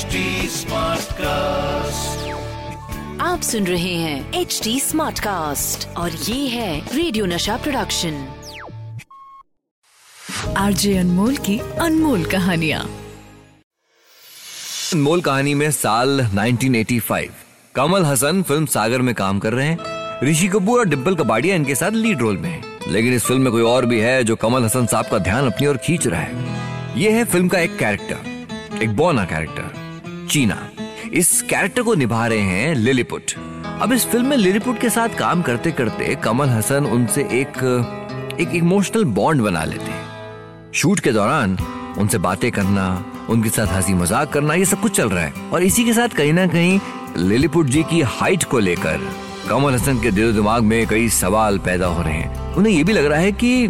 HD cast आप सुन रहे हैं एच डी स्मार्ट कास्ट और ये है रेडियो नशा प्रोडक्शन आरजे अनमोल की अनमोल कहानिया। अनमोल कहानी में साल 1985 कमल हसन फ़िल्म सागर में काम कर रहे हैं। ऋषि कपूर और डिम्पल कबाड़िया इनके साथ लीड रोल में हैं। लेकिन इस फ़िल्म में कोई और भी है जो कमल हसन साहब का ध्यान अपनी ओर खींच रहा है। ये है फ़िल्म का एक कैरेक्टर एक बोना कैरेक्टर। चीना। इस कैरेक्टर को निभा रहे हैं लिलीपुट अब इस फ़िल्म में लिलीपुट के साथ काम करते करते कमल हसन उनसे एक एक इमोशनल बॉन्ड बना लेते हैं। शूट के दौरान उनसे बातें करना, उनके साथ हँसी मज़ाक करना, ये सब कुछ चल रहा है। और इसी के साथ कहीं ना कहीं लिलीपुट जी की हाइट को लेकर कमल हसन के दिलो दिमाग में कई सवाल पैदा हो रहे हैं। उन्हें ये भी लग रहा है कि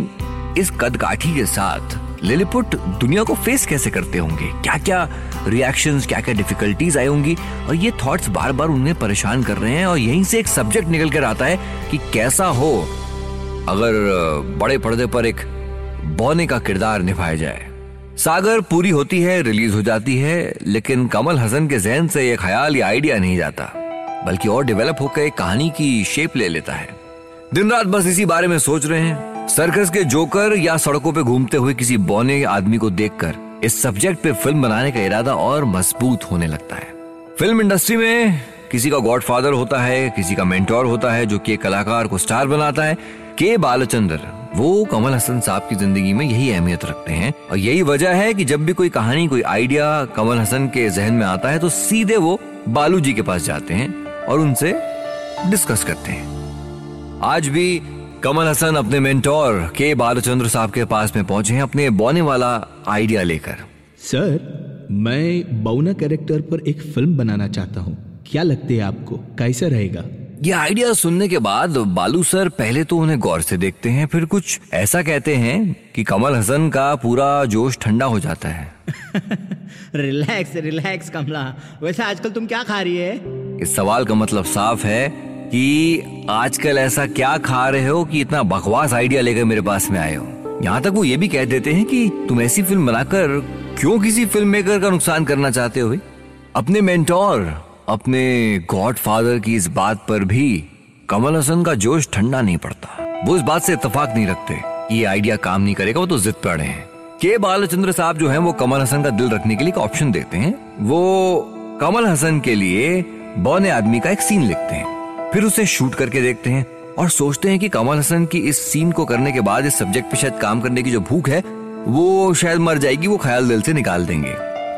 इस कद काठी के साथ लिलीपुट दुनिया को फेस कैसे करते होंगे? क्या क्या रिएक्शंस क्या क्या डिफिकल्टीज आई होंगी? और ये थॉट्स बार बार उन्हें परेशान कर रहे हैं और यहीं से एक सब्जेक्ट निकल कर आता है कि कैसा हो अगर बड़े पर्दे पर एक बौने का किरदार निभाया जाए। सागर पूरी होती है रिलीज़ हो जाती है, लेकिन कमल हसन के जहन से यह ख्याल, या आइडिया नहीं जाता, बल्कि और डेवलप होकर एक कहानी की शेप ले लेता है। दिन रात बस इसी बारे में सोच रहे हैं। सर्कस के जोकर या सड़कों पे घूमते हुए किसी बौने आदमी को देखकर इस सब्जेक्ट पे फ़िल्म बनाने का इरादा और मज़बूत होने लगता है। फ़िल्म इंडस्ट्री में किसी का गॉडफादर होता है, किसी का मेंटोर होता है, जो कि कलाकार को स्टार बनाता है। के बालचंद्र, वो कमल हसन साहब की ज़िंदगी में यही अहमियत रखते हैं। और यही वजह है कि जब भी कोई कहानी, कोई आइडिया कमल हसन के जहन में आता है तो सीधे वो बालू जी के पास जाते हैं और उनसे डिस्कस करते हैं। आज भी कमल हसन अपने मेंटोर के बालचंद्र साहब के पास में पहुँचे हैं अपने बौने वाला आइडिया लेकर। सर मैं बौना कैरेक्टर पर एक फ़िल्म बनाना चाहता हूँ। क्या लगते है आपको? कैसा रहेगा? ये आइडिया सुनने के बाद बालू सर पहले तो उन्हें गौर से देखते हैं फिर कुछ ऐसा कहते हैं कि कमल हसन का पूरा जोश ठंडा हो जाता है। रिलैक्स रिलैक्स कमला। वैसे आजकल तुम क्या खा रही है? इस सवाल का मतलब साफ़ है कि आजकल ऐसा क्या खा रहे हो कि इतना बकवास आइडिया लेकर मेरे पास में आए हो? यहाँ तक वो ये भी कह देते हैं कि तुम ऐसी फ़िल्म बनाकर क्यों किसी फ़िल्म मेकर का नुकसान करना चाहते हो? अपने मेंटोर अपने गॉड फादर की इस बात पर भी कमल हसन का जोश ठंडा नहीं पड़ता। वो इस बात से इतफाक नहीं रखते ये आइडिया काम नहीं करेगा, वो तो जिद पे अड़े हैं। के बालचंद्र साहब जो हैं, वो कमल हसन का दिल रखने के लिए ऑप्शन देते हैं। वो कमल हसन के लिए बौने आदमी का एक सीन लिखते हैं। फिर उसे शूट करके देखते हैं और सोचते हैं कि कमल हसन की इस सीन को करने के बाद इस सब्जेक्ट पे शायद काम करने की जो भूख है, वो शायद मर जाएगी, वो ख्याल दिल से निकाल देंगे।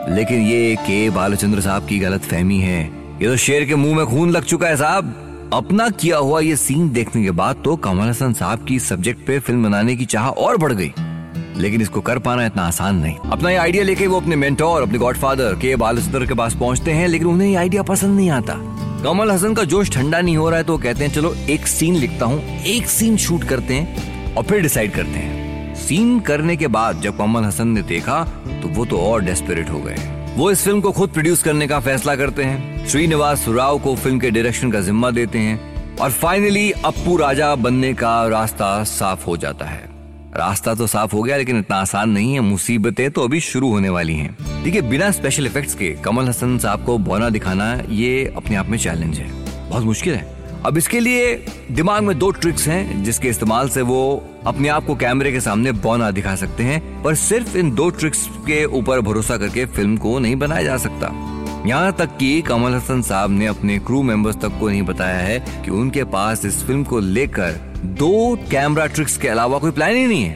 लेकिन ये के बालचंद्र साहब की गलत फहमी है। ये तो शेर के मुँह में खून लग चुका है साहब। अपना किया हुआ ये सीन देखने के बाद तो कमल हसन साहब की सब्जेक्ट पे फ़िल्म बनाने की चाह और बढ़ गई। लेकिन इसको कर पाना इतना आसान नहीं। अपना ये आइडिया लेके वो अपने मेंटोर अपने गॉडफादर के बालचंद्र के पास पहुँचते हैं, लेकिन उन्हें ये आइडिया पसंद नहीं आता। कमल हसन का जोश ठंडा नहीं हो रहा है तो कहते हैं, चलो, एक सीन लिखता हूँ, एक सीन शूट करते हैं और फिर डिसाइड करते हैं. सीन करने के बाद जब कमल हसन ने देखा तो वो तो और डेस्परेट हो गए। वो इस फ़िल्म को खुद प्रोड्यूस करने का फैसला करते हैं। श्रीनिवास राव को फ़िल्म के डायरेक्शन का जिम्मा देते हैं और फाइनली अप्पू राजा बनने का रास्ता साफ़ हो जाता है। रास्ता तो साफ़ हो गया, लेकिन इतना आसान नहीं है। मुसीबतें तो अभी शुरू होने वाली हैं। देखिए, बिना स्पेशल इफेक्ट्स के कमल हसन साहब को बौना दिखाना, ये अपने आप में चैलेंज है। बहुत मुश्किल है। अब इसके लिए दिमाग में दो ट्रिक्स हैं, जिसके इस्तेमाल से वो अपने आप को कैमरे के सामने बौना दिखा सकते हैं, पर सिर्फ़ इन दो ट्रिक्स के ऊपर भरोसा करके फ़िल्म को नहीं बनाया जा सकता। यहाँ तक कि कमल हसन साहब ने अपने क्रू मेंबर्स तक को नहीं बताया है कि उनके पास इस फ़िल्म को लेकर दो कैमरा ट्रिक्स के अलावा कोई प्लान ही नहीं है।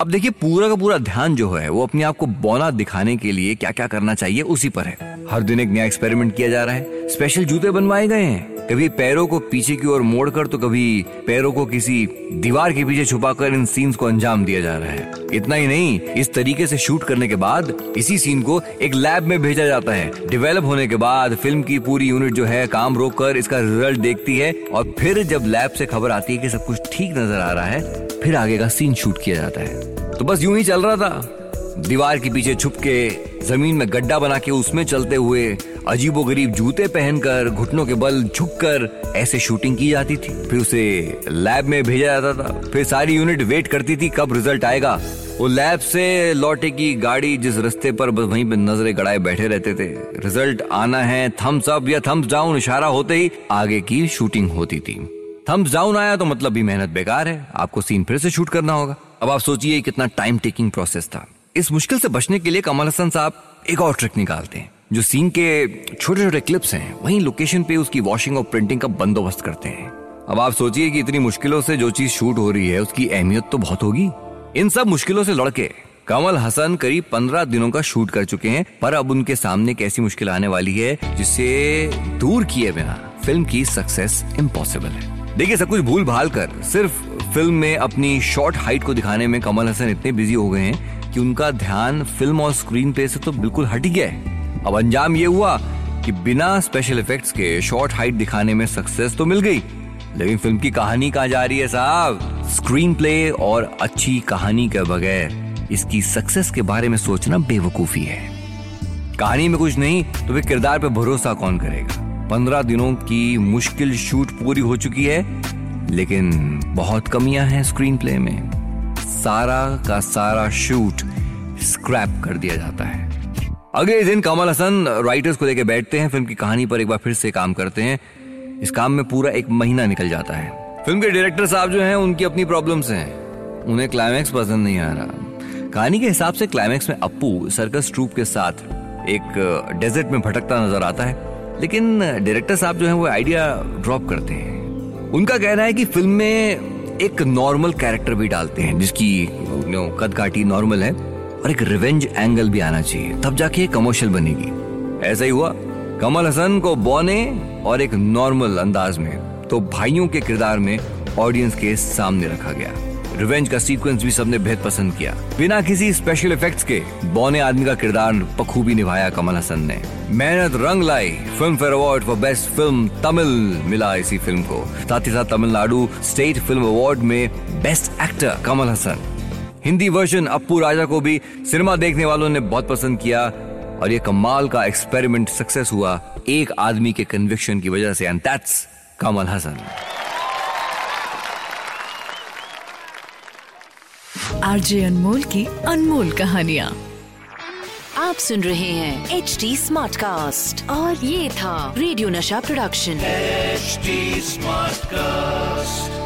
अब देखिए, पूरा का पूरा ध्यान जो है, वो अपने आप को बौना दिखाने के लिए क्या क्या करना चाहिए, उसी पर है। हर दिन एक नया एक्सपेरिमेंट किया जा रहा है। स्पेशल जूते बनवाए गए हैं। कभी पैरों को पीछे की ओर मोड़कर तो कभी पैरों को किसी दीवार के पीछे छुपाकर इन सीन्स को अंजाम दिया जा रहा है। इतना ही नहीं, इस तरीके से शूट करने के बाद इसी सीन को एक लैब में भेजा जाता है। डेवलप होने के बाद फ़िल्म की पूरी यूनिट जो है काम रोक कर इसका रिज़ल्ट देखती है और फिर जब लैब से खबर आती है कि सब कुछ ठीक नज़र आ रहा है, फिर आगे का सीन शूट किया जाता है। तो बस यूँ ही चल रहा था। दीवार के पीछे छुप के ज़मीन में गड्ढा बना के उसमें चलते हुए अजीबो गरीब जूते पहनकर, घुटनों के बल झुककर ऐसे शूटिंग की जाती थी। फिर उसे लैब में भेजा जाता था। फिर सारी यूनिट वेट करती थी कब रिज़ल्ट आएगा। वो लैब से लौटे की गाड़ी जिस रास्ते पर बस वहीं पे नज़रें गड़ाए बैठे रहते थे। रिज़ल्ट आना है थम्स अप या थम्स डाउन इशारा होते ही आगे की शूटिंग होती थी। थम्स डाउन आया तो मतलब भी मेहनत बेकार है। आपको सीन फिर से शूट करना होगा। अब आप सोचिए कितना टाइम टेकिंग प्रोसेस था। इस मुश्किल से बचने के लिए कमल हसन साहब एक और ट्रिक निकालते हैं। जो सीन के छोटे छोटे क्लिप्स हैं, वहीं लोकेशन पे उसकी वॉशिंग और प्रिंटिंग का बंदोबस्त करते हैं। अब आप सोचिए कि इतनी मुश्किलों से जो चीज़ शूट हो रही है, उसकी अहमियत तो बहुत होगी। इन सब मुश्किलों से लड़के कमल हसन करीब पंद्रह दिनों का शूट कर चुके हैं, पर अब उनके सामने कैसी मुश्किल आने वाली है, जिसे दूर किए बिना फ़िल्म की सक्सेस इम्पॉसिबल है। देखिए, सब कुछ भूल भाल कर सिर्फ़ फ़िल्म में अपनी शॉर्ट हाइट को दिखाने में कमल हसन इतने बिज़ी हो गए हैं कि उनका ध्यान फ़िल्म और स्क्रीन पे से तो बिल्कुल हट गया है। अब अंजाम ये हुआ कि बिना स्पेशल इफेक्ट्स के शॉर्ट हाइट दिखाने में सक्सेस तो मिल गई। लेकिन फ़िल्म की कहानी कहाँ जा रही है साहब? स्क्रीन प्ले और अच्छी कहानी के बगैर इसकी सक्सेस के बारे में सोचना बेवकूफ़ी है। कहानी में कुछ नहीं तो फिर किरदार पे भरोसा कौन करेगा? पंद्रह दिनों की मुश्किल शूट पूरी हो चुकी है, लेकिन बहुत कमियाँ हैं स्क्रीन प्ले में। सारा का सारा शूट स्क्रैप कर दिया जाता है। अगले दिन कमल हसन राइटर्स को लेकर बैठते हैं, फ़िल्म की कहानी पर एक बार फिर से काम करते हैं। इस काम में पूरा एक महीना निकल जाता है। फ़िल्म के डायरेक्टर साहब जो हैं, उनकी अपनी प्रॉब्लम्स हैं। उन्हें क्लाइमैक्स पसंद नहीं आ रहा। कहानी के हिसाब से क्लाइमैक्स में अप्पू सर्कस ट्रूप के साथ एक डेजर्ट में भटकता नज़र आता है। लेकिन डायरेक्टर साहब जो है, वो आइडिया ड्रॉप करते हैं। उनका कहना है कि फ़िल्म में एक नॉर्मल कैरेक्टर भी डालते हैं, जिसकी कद काटी नॉर्मल है। और एक रिवेंज एंगल भी आना चाहिए। तब जाके कमर्शियल बनेगी। ऐसा ही हुआ। कमल हसन को बौने और एक नॉर्मल अंदाज में तो भाइयों के किरदार में ऑडियंस के सामने रखा गया। रिवेंज का सीक्वेंस भी सबने बेहद पसंद किया। बिना किसी स्पेशल इफेक्ट्स के बौने आदमी का किरदार बखूबी निभाया कमल हसन ने। मेहनत रंग लाई Filmfare award for best film Tamil मिला इसी फ़िल्म को। साथ ही साथ तमिलनाडु स्टेट फ़िल्म अवार्ड में best actor Kamal Hasan. Hindi version Appu Raja को भी सिनेमा देखने वालों ने बहुत पसंद किया और ये कमाल का एक्सपेरिमेंट सक्सेस हुआ एक आदमी के कन्विक्शन की वजह से and that's Kamal Hasan RJ Anmol की अनमोल कहानियाँ। आप सुन रहे हैं एच डी स्मार्ट कास्ट और ये था रेडियो नशा प्रोडक्शन एच स्मार्ट कास्ट